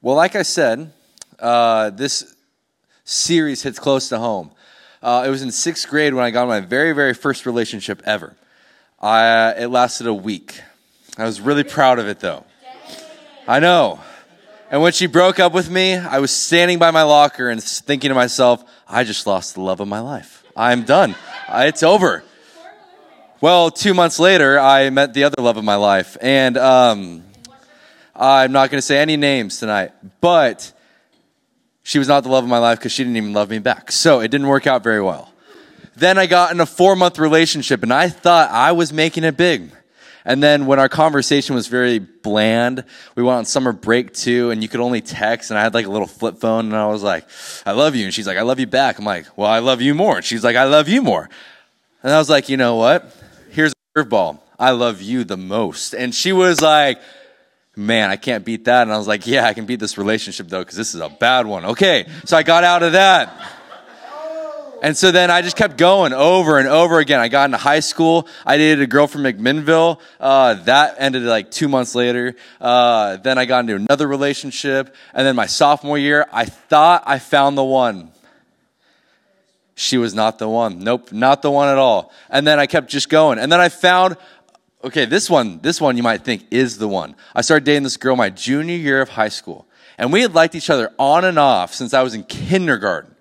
Well, like I said, uh, this series hits close to home. Uh, it was in sixth grade when I got my very, very first relationship ever. I, it lasted a week. I was really proud of it, though. I know. And when she broke up with me, I was standing by my locker and thinking to myself, I just lost the love of my life. I'm done. It's over. Well, two months later, I met the other love of my life. And um, I'm not going to say any names tonight, but she was not the love of my life because she didn't even love me back. So it didn't work out very well. Then I got in a four month relationship and I thought I was making it big. And then when our conversation was very bland, we went on summer break too, and you could only text. And I had like a little flip phone, and I was like, I love you. And she's like, I love you back. I'm like, well, I love you more. And she's like, I love you more. And I was like, you know what? Here's a curveball. I love you the most. And she was like, man, I can't beat that. And I was like, yeah, I can beat this relationship though, because this is a bad one. Okay. So I got out of that. And so then I just kept going over and over again. I got into high school. I dated a girl from McMinnville. Uh, that ended like two months later. Uh, then I got into another relationship. And then my sophomore year, I thought I found the one. She was not the one. Nope, not the one at all. And then I kept just going. And then I found okay, this one, this one you might think is the one. I started dating this girl my junior year of high school. And we had liked each other on and off since I was in kindergarten.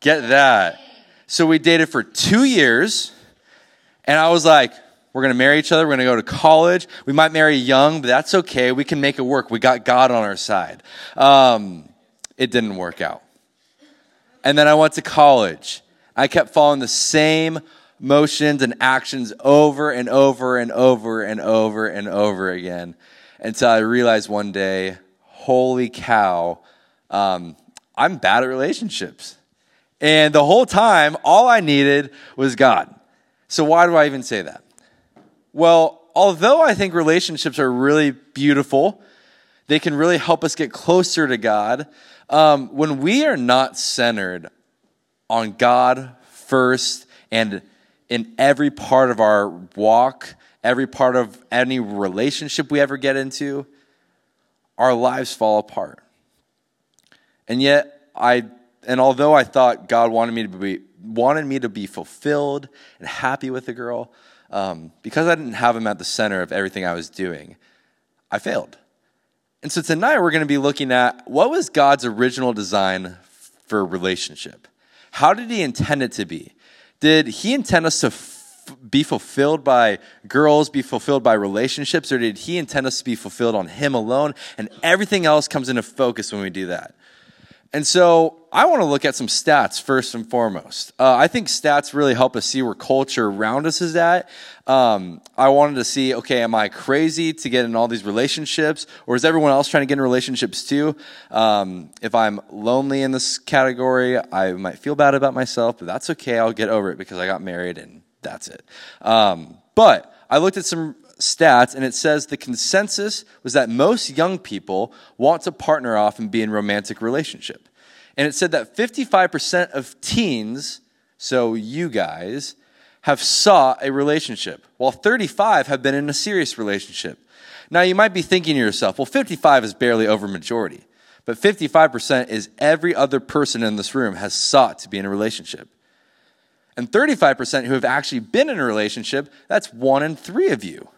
Get that. So we dated for two years. And I was like, we're going to marry each other. We're going to go to college. We might marry young, but that's okay. We can make it work. We got God on our side. Um, it didn't work out. And then I went to college. I kept following the same motions and actions over and over and over and over and over again until I realized one day, holy cow, um, I'm bad at relationships. And the whole time, all I needed was God. So why do I even say that? Well, although I think relationships are really beautiful, they can really help us get closer to God. Um, when we are not centered on God first and in every part of our walk, every part of any relationship we ever get into, our lives fall apart. And yet, I, and although I thought God wanted me to be, wanted me to be fulfilled and happy with the girl, um, because I didn't have him at the center of everything I was doing, I failed. And so tonight we're going to be looking at what was God's original design for relationship? How did he intend it to be? Did he intend us to f- be fulfilled by girls, be fulfilled by relationships, or did he intend us to be fulfilled on him alone? And everything else comes into focus when we do that. And so I want to look at some stats first and foremost. Uh, I think stats really help us see where culture around us is at. Um, I wanted to see, okay, am I crazy to get in all these relationships, or is everyone else trying to get in relationships too? Um, if I'm lonely in this category, I might feel bad about myself, but that's okay. I'll get over it because I got married and that's it. Um, but I looked at some stats and it says the consensus was that most young people want to partner off and be in romantic relationship. And it said that 55% of teens, so you guys, have sought a relationship, while 35 have been in a serious relationship. Now you might be thinking to yourself, well, 55 is barely over majority. But 55% is every other person in this room has sought to be in a relationship. And 35% who have actually been in a relationship, that's one in three of you.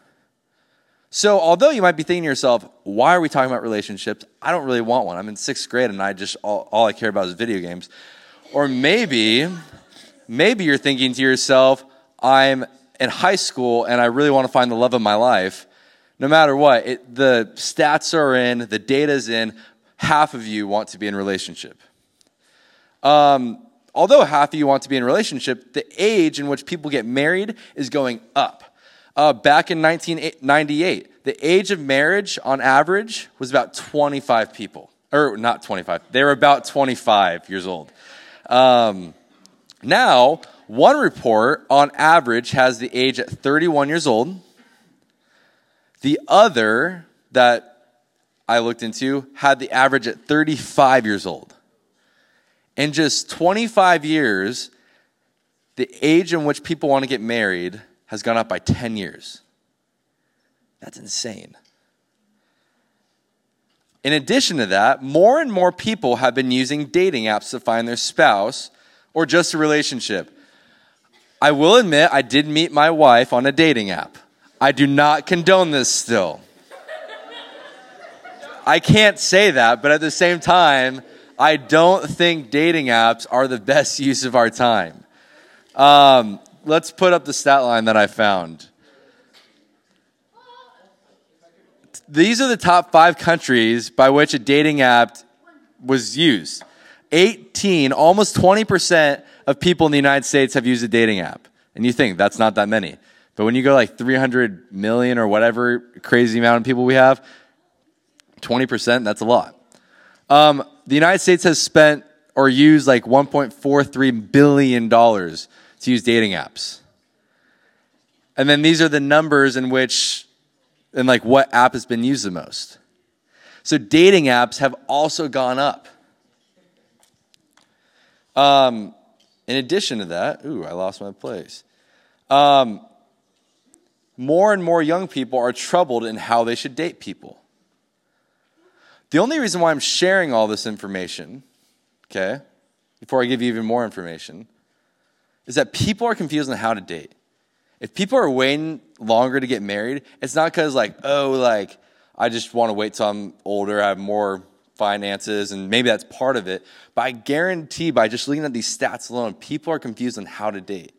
So, although you might be thinking to yourself, why are we talking about relationships? I don't really want one. I'm in sixth grade and I just, all, all I care about is video games. Or maybe, maybe you're thinking to yourself, I'm in high school and I really want to find the love of my life. No matter what, it, the stats are in, the data's in, half of you want to be in relationship. Um, although half of you want to be in relationship, the age in which people get married is going up. Uh, back in 1998, the age of marriage on average was about 25 people. Or not 25, they were about 25 years old. Um, now, one report on average has the age at 31 years old. The other that I looked into had the average at 35 years old. In just 25 years, the age in which people want to get married has gone up by 10 years. That's insane. In addition to that, more and more people have been using dating apps to find their spouse or just a relationship. I will admit, I did meet my wife on a dating app. I do not condone this still. I can't say that, but at the same time, I don't think dating apps are the best use of our time. Um, let's put up the stat line that I found. These are the top five countries by which a dating app was used. 18, almost 20% of people in the United States have used a dating app. And you think that's not that many. But when you go like 300 million or whatever crazy amount of people we have, 20%, that's a lot. Um, the United States has spent or used like $1.43 billion to use dating apps. And then these are the numbers in which, and like what app has been used the most. So dating apps have also gone up. Um, in addition to that, ooh, I lost my place. Um, more and more young people are troubled in how they should date people. The only reason why I'm sharing all this information, okay, before I give you even more information, is that people are confused on how to date. If people are waiting longer to get married, it's not because, like, oh, like, I just want to wait till I'm older, I have more finances, and maybe that's part of it. But I guarantee by just looking at these stats alone, people are confused on how to date.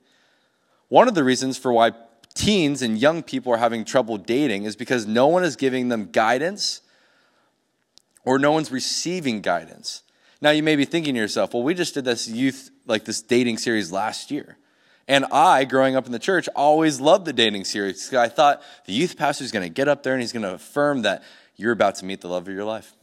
One of the reasons for why teens and young people are having trouble dating is because no one is giving them guidance or no one's receiving guidance. Now you may be thinking to yourself, well, we just did this youth, like this dating series last year. And I, growing up in the church, always loved the dating series. I thought the youth pastor is going to get up there and he's going to affirm that you're about to meet the love of your life.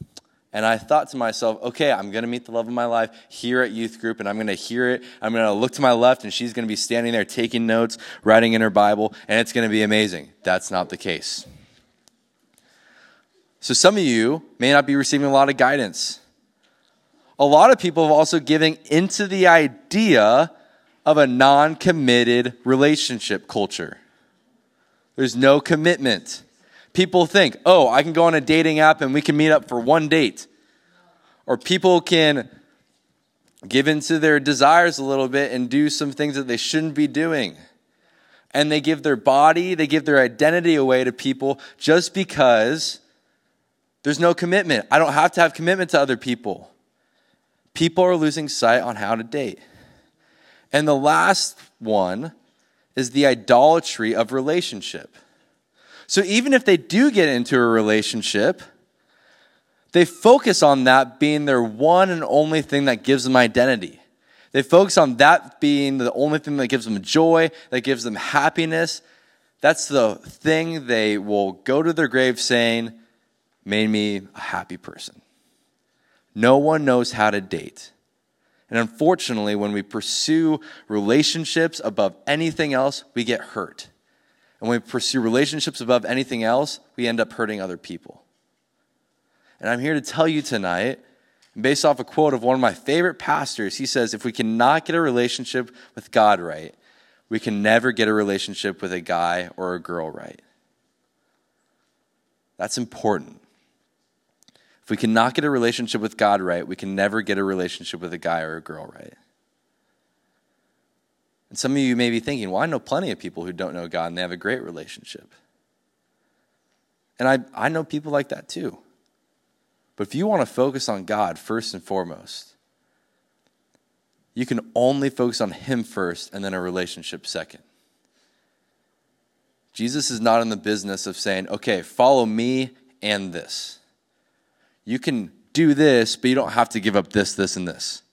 And I thought to myself, okay, I'm going to meet the love of my life here at youth group, and I'm going to hear it. I'm going to look to my left, and she's going to be standing there taking notes, writing in her Bible, and it's going to be amazing. That's not the case. So some of you may not be receiving a lot of guidance. A lot of people have also given into the idea of a non committed relationship culture. There's no commitment people think, oh, I can go on a dating app and we can meet up for one date. Or people can give into their desires a little bit and do some things that they shouldn't be doing. And they give their body, they give their identity away to people just because there's no commitment. I don't have to have commitment to other people. People are losing sight on how to date. And the last one is the idolatry of relationship. So even if they do get into a relationship, they focus on that being their one and only thing that gives them identity. They focus on that being the only thing that gives them joy, that gives them happiness. That's the thing they will go to their grave saying, made me a happy person. No one knows how to date. And unfortunately, when we pursue relationships above anything else, we get hurt and when we pursue relationships above anything else, we end up hurting other people. And I'm here to tell you tonight, based off a quote of one of my favorite pastors, he says, if we cannot get a relationship with God right, we can never get a relationship with a guy or a girl right. That's important. If we cannot get a relationship with God right, we can never get a relationship with a guy or a girl right. And some of you may be thinking, well, I know plenty of people who don't know God and they have a great relationship. And I, I know people like that too. But if you want to focus on God first and foremost, you can only focus on Him first and then a relationship second. Jesus is not in the business of saying, okay, follow me and this. You can do this, but you don't have to give up this, this, and this.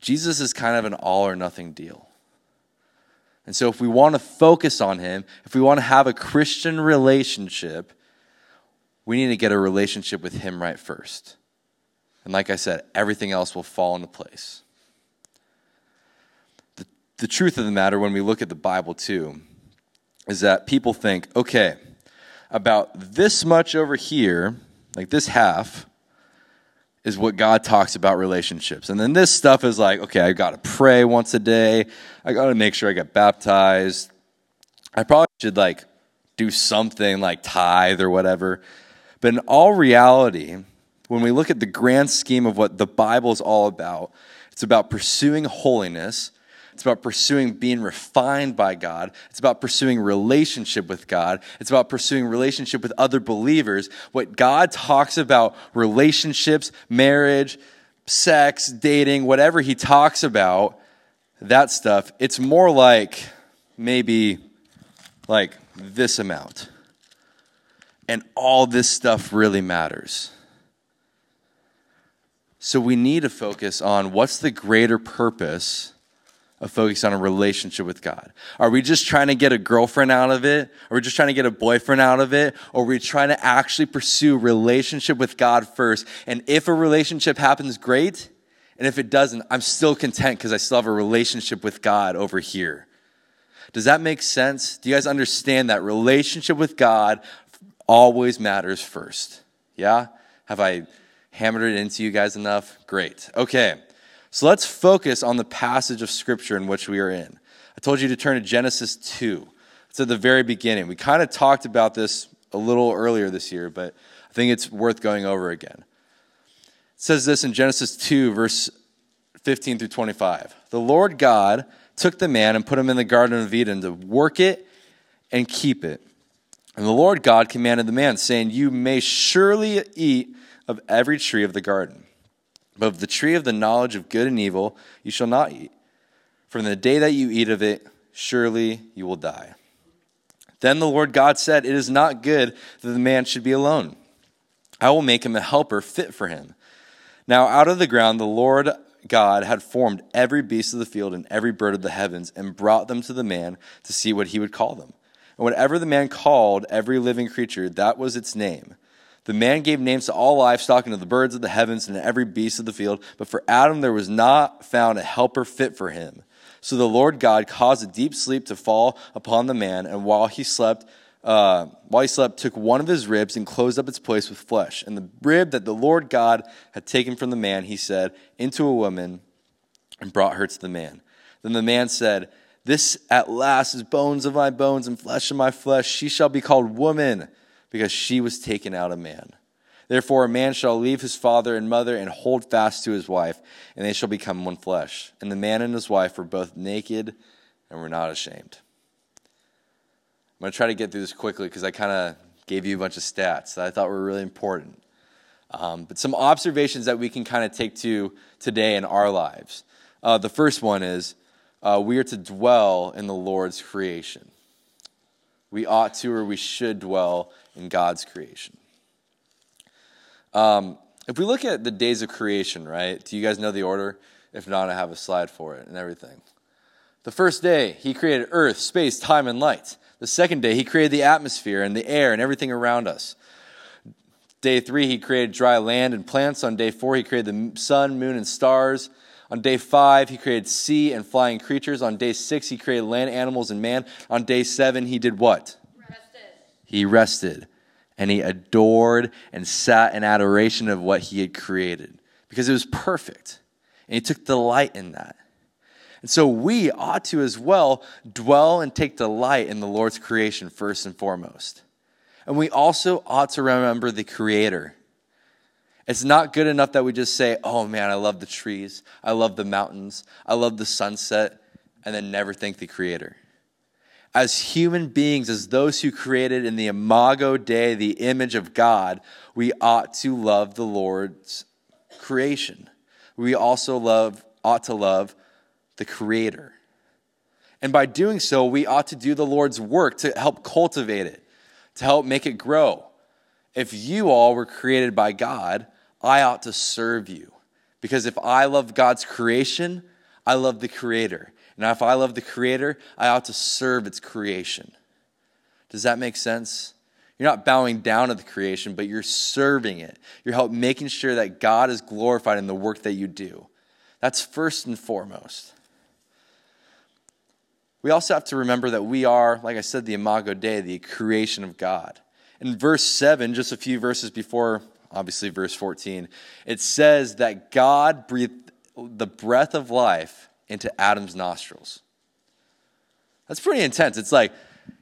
Jesus is kind of an all or nothing deal. And so, if we want to focus on Him, if we want to have a Christian relationship, we need to get a relationship with Him right first. And like I said, everything else will fall into place. The, the truth of the matter, when we look at the Bible too, is that people think, okay, about this much over here, like this half, is what God talks about relationships. And then this stuff is like, okay, I got to pray once a day. I got to make sure I get baptized. I probably should like do something like tithe or whatever. But in all reality, when we look at the grand scheme of what the Bible is all about, it's about pursuing holiness. It's about pursuing being refined by God. It's about pursuing relationship with God. It's about pursuing relationship with other believers. What God talks about relationships, marriage, sex, dating, whatever he talks about, that stuff, it's more like maybe like this amount. And all this stuff really matters. So we need to focus on what's the greater purpose of focusing on a relationship with God? Are we just trying to get a girlfriend out of it? Are we just trying to get a boyfriend out of it? Or are we trying to actually pursue relationship with God first? And if a relationship happens, great. And if it doesn't, I'm still content because I still have a relationship with God over here. Does that make sense? Do you guys understand that relationship with God always matters first? Yeah? Have I hammered it into you guys enough? Great. Okay. So let's focus on the passage of Scripture in which we are in. I told you to turn to Genesis 2. It's at the very beginning. We kind of talked about this a little earlier this year, but I think it's worth going over again. It says this in Genesis 2, verse 15 through 25. The Lord God took the man and put him in the Garden of Eden to work it and keep it. And the Lord God commanded the man, saying, You may surely eat of every tree of the garden. But of the tree of the knowledge of good and evil you shall not eat. From the day that you eat of it, surely you will die. Then the Lord God said, It is not good that the man should be alone. I will make him a helper fit for him. Now out of the ground the Lord God had formed every beast of the field and every bird of the heavens and brought them to the man to see what he would call them. And whatever the man called every living creature, that was its name. The man gave names to all livestock and to the birds of the heavens and to every beast of the field. But for Adam there was not found a helper fit for him. So the Lord God caused a deep sleep to fall upon the man, and while he slept, uh, while he slept, took one of his ribs and closed up its place with flesh. And the rib that the Lord God had taken from the man, he said, into a woman, and brought her to the man. Then the man said, This at last is bones of my bones and flesh of my flesh. She shall be called woman because she was taken out of man. Therefore, a man shall leave his father and mother and hold fast to his wife, and they shall become one flesh. And the man and his wife were both naked and were not ashamed. I'm going to try to get through this quickly because I kind of gave you a bunch of stats that I thought were really important. Um, but some observations that we can kind of take to today in our lives. Uh, the first one is uh, we are to dwell in the Lord's creation. We ought to or we should dwell in God's creation. Um, if we look at the days of creation, right? Do you guys know the order? If not, I have a slide for it and everything. The first day, he created earth, space, time, and light. The second day, he created the atmosphere and the air and everything around us. Day three, he created dry land and plants. On day four, he created the sun, moon, and stars. On day five, he created sea and flying creatures. On day six, he created land animals and man. On day seven, he did what? he rested and he adored and sat in adoration of what he had created because it was perfect. And he took delight in that. And so we ought to as well dwell and take delight in the Lord's creation first and foremost. And we also ought to remember the Creator. It's not good enough that we just say, oh man, I love the trees, I love the mountains, I love the sunset, and then never thank the Creator as human beings, as those who created in the imago Dei, the image of God, we ought to love the Lord's creation. We also love, ought to love the Creator. And by doing so, we ought to do the Lord's work to help cultivate it, to help make it grow. If you all were created by God, I ought to serve you. Because if I love God's creation, I love the Creator. And if I love the Creator, I ought to serve its creation. Does that make sense? You're not bowing down to the creation, but you're serving it. You're help making sure that God is glorified in the work that you do. That's first and foremost. We also have to remember that we are, like I said, the Imago Dei, the creation of God. In verse 7, just a few verses before, obviously, verse 14, it says that God breathed the breath of life into Adam's nostrils. That's pretty intense. It's like,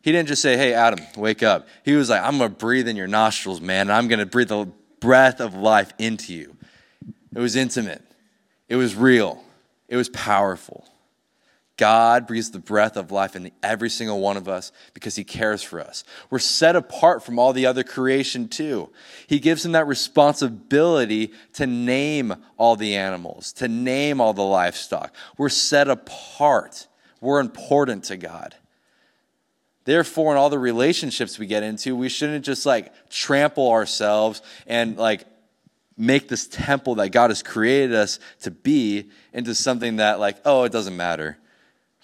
he didn't just say, Hey, Adam, wake up. He was like, I'm going to breathe in your nostrils, man, and I'm going to breathe the breath of life into you. It was intimate, it was real, it was powerful. God breathes the breath of life into every single one of us because He cares for us. We're set apart from all the other creation, too. He gives Him that responsibility to name all the animals, to name all the livestock. We're set apart. We're important to God. Therefore, in all the relationships we get into, we shouldn't just like trample ourselves and like make this temple that God has created us to be into something that, like, oh, it doesn't matter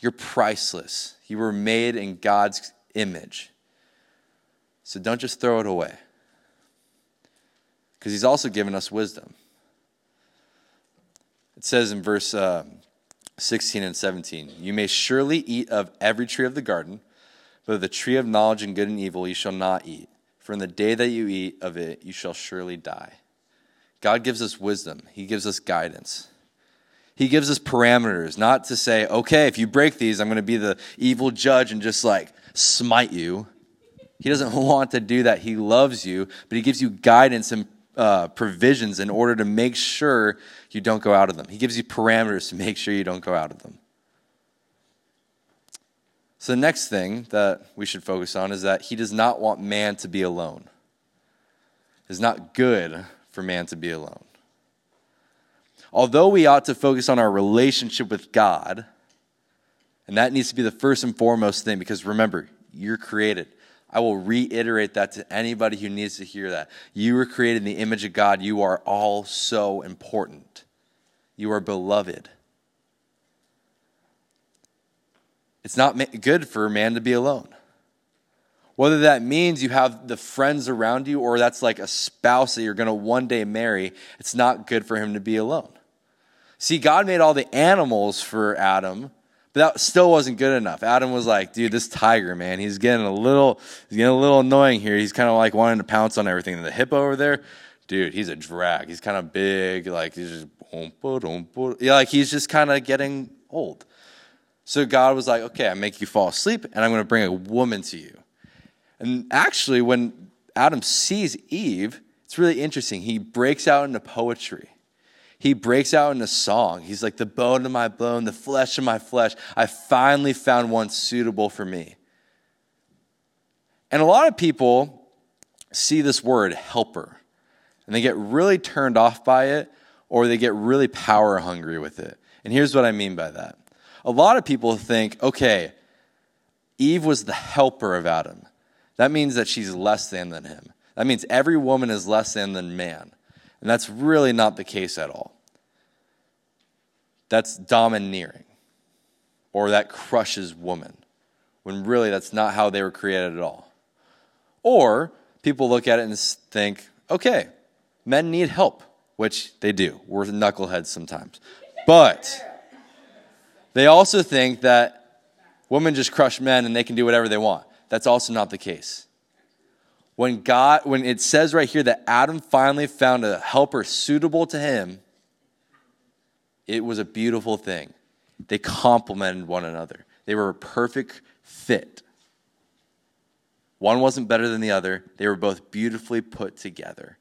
you're priceless. You were made in God's image. So don't just throw it away. Because He's also given us wisdom. It says in verse uh, 16 and 17 You may surely eat of every tree of the garden, but of the tree of knowledge and good and evil you shall not eat. For in the day that you eat of it, you shall surely die. God gives us wisdom, He gives us guidance. He gives us parameters, not to say, okay, if you break these, I'm going to be the evil judge and just like smite you. He doesn't want to do that. He loves you, but He gives you guidance and uh, provisions in order to make sure you don't go out of them. He gives you parameters to make sure you don't go out of them. So, the next thing that we should focus on is that He does not want man to be alone. It's not good for man to be alone. Although we ought to focus on our relationship with God, and that needs to be the first and foremost thing because remember, you're created. I will reiterate that to anybody who needs to hear that. You were created in the image of God. You are all so important. You are beloved. It's not good for a man to be alone. Whether that means you have the friends around you or that's like a spouse that you're going to one day marry, it's not good for him to be alone. See, God made all the animals for Adam, but that still wasn't good enough. Adam was like, dude, this tiger, man, he's getting a little, he's getting a little annoying here. He's kind of like wanting to pounce on everything. And the hippo over there, dude, he's a drag. He's kind of big, like he's just, yeah, like he's just kind of getting old. So God was like, okay, I make you fall asleep, and I'm going to bring a woman to you. And actually, when Adam sees Eve, it's really interesting. He breaks out into poetry he breaks out into song. He's like, the bone of my bone, the flesh of my flesh. I finally found one suitable for me. And a lot of people see this word helper and they get really turned off by it or they get really power hungry with it. And here's what I mean by that. A lot of people think, okay, Eve was the helper of Adam. That means that she's less than than him. That means every woman is less than than man. And that's really not the case at all. That's domineering, or that crushes woman, when really that's not how they were created at all. Or people look at it and think, okay, men need help, which they do. We're knuckleheads sometimes. But they also think that women just crush men and they can do whatever they want. That's also not the case when God, when it says right here that Adam finally found a helper suitable to him, it was a beautiful thing. They complemented one another. They were a perfect fit. One wasn't better than the other. They were both beautifully put together.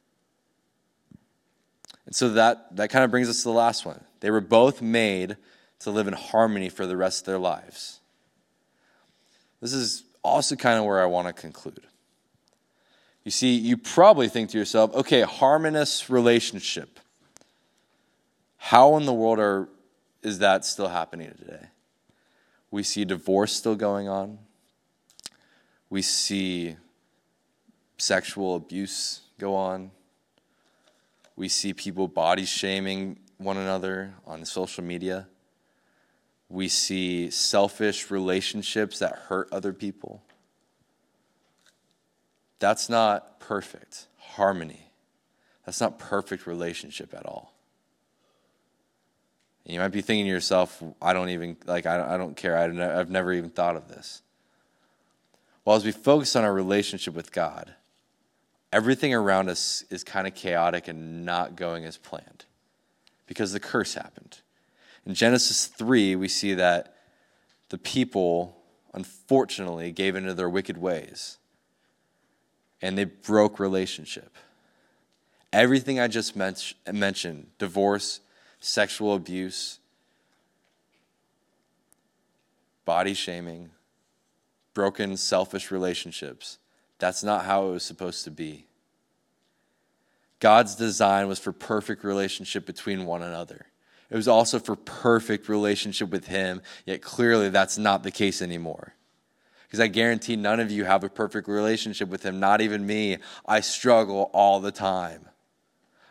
And so that, that kind of brings us to the last one. They were both made to live in harmony for the rest of their lives. This is also kind of where I want to conclude. You see, you probably think to yourself, okay, harmonious relationship. How in the world are, is that still happening today? We see divorce still going on. We see sexual abuse go on. We see people body shaming one another on social media. We see selfish relationships that hurt other people. That's not perfect harmony. That's not perfect relationship at all. And you might be thinking to yourself, I don't even, like, I don't, I don't care. I I've never even thought of this. Well, as we focus on our relationship with God, everything around us is kind of chaotic and not going as planned because the curse happened. In Genesis 3, we see that the people, unfortunately, gave into their wicked ways and they broke relationship. Everything I just mentioned divorce, sexual abuse, body shaming, broken, selfish relationships. That's not how it was supposed to be. God's design was for perfect relationship between one another. It was also for perfect relationship with Him, yet clearly that's not the case anymore. Because I guarantee none of you have a perfect relationship with Him, not even me. I struggle all the time.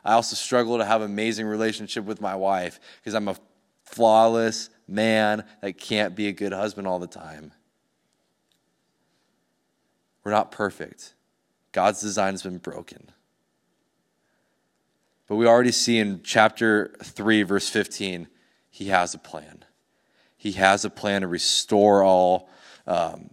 I also struggle to have amazing relationship with my wife because I'm a flawless man that can't be a good husband all the time. We're not perfect. God's design has been broken. But we already see in chapter 3, verse 15, he has a plan. He has a plan to restore all um,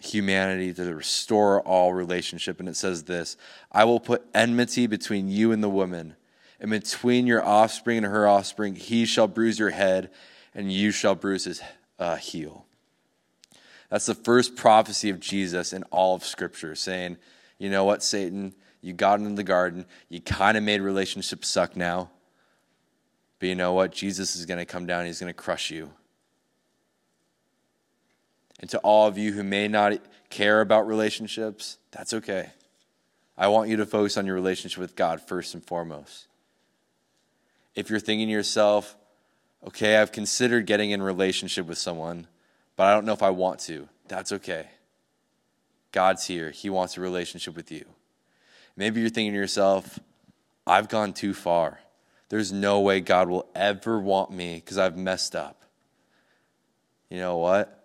humanity, to restore all relationship. And it says this I will put enmity between you and the woman, and between your offspring and her offspring. He shall bruise your head, and you shall bruise his uh, heel. That's the first prophecy of Jesus in all of Scripture, saying, you know what, Satan, you got into the garden, you kind of made relationships suck now, but you know what? Jesus is going to come down, he's going to crush you. And to all of you who may not care about relationships, that's okay. I want you to focus on your relationship with God first and foremost. If you're thinking to yourself, okay, I've considered getting in relationship with someone, but I don't know if I want to. That's okay. God's here. He wants a relationship with you. Maybe you're thinking to yourself, I've gone too far. There's no way God will ever want me because I've messed up. You know what?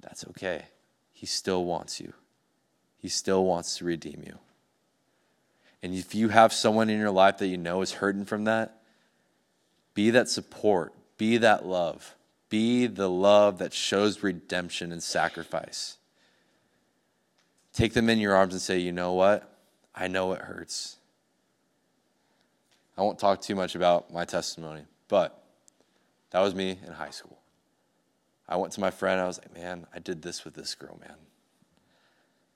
That's okay. He still wants you, He still wants to redeem you. And if you have someone in your life that you know is hurting from that, be that support, be that love. Be the love that shows redemption and sacrifice. Take them in your arms and say, you know what? I know it hurts. I won't talk too much about my testimony, but that was me in high school. I went to my friend. I was like, man, I did this with this girl, man.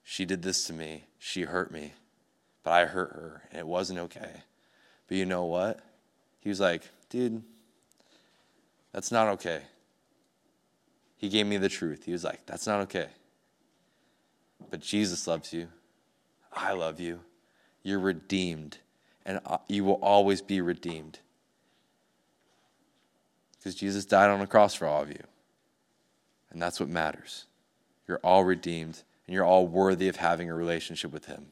She did this to me. She hurt me, but I hurt her, and it wasn't okay. But you know what? He was like, dude, that's not okay. He gave me the truth. He was like, That's not okay. But Jesus loves you. I love you. You're redeemed, and uh, you will always be redeemed. Because Jesus died on the cross for all of you. And that's what matters. You're all redeemed, and you're all worthy of having a relationship with Him.